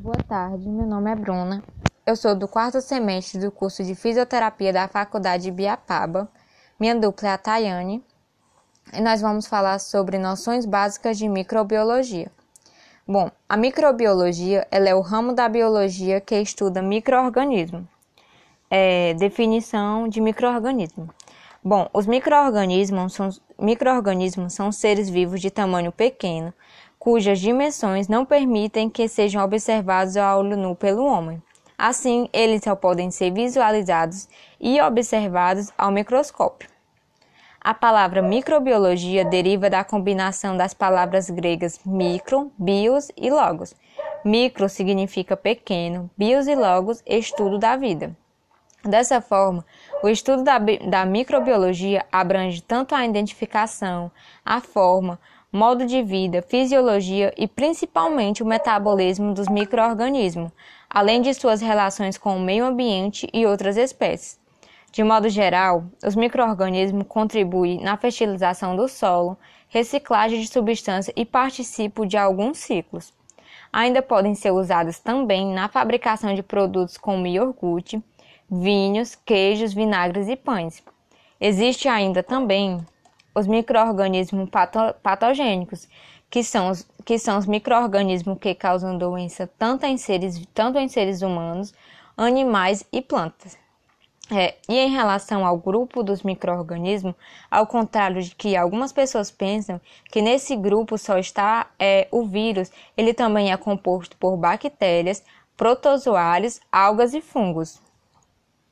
Boa tarde, meu nome é Bruna. Eu sou do quarto semestre do curso de Fisioterapia da Faculdade de Biapaba. Minha dupla é a Tayane e nós vamos falar sobre noções básicas de microbiologia. Bom, a microbiologia ela é o ramo da biologia que estuda microorganismos. É, definição de microorganismo. Bom, os microorganismos são, microorganismos são seres vivos de tamanho pequeno, cujas dimensões não permitem que sejam observados a olho nu pelo homem. Assim, eles só podem ser visualizados e observados ao microscópio. A palavra microbiologia deriva da combinação das palavras gregas micro, bios e logos. Micro significa pequeno, bios e logos, estudo da vida. Dessa forma, o estudo da, da microbiologia abrange tanto a identificação, a forma, modo de vida, fisiologia e principalmente o metabolismo dos microorganismos, além de suas relações com o meio ambiente e outras espécies. De modo geral, os microorganismos contribuem na fertilização do solo, reciclagem de substâncias e participam de alguns ciclos. Ainda podem ser usados também na fabricação de produtos como iogurte, vinhos, queijos, vinagres e pães. Existe ainda também os microorganismos pato patogênicos, que são os, que são os microorganismos que causam doença tanto em seres, tanto em seres humanos, animais e plantas. É, e em relação ao grupo dos microorganismos, ao contrário de que algumas pessoas pensam que nesse grupo só está é, o vírus, ele também é composto por bactérias, protozoários, algas e fungos.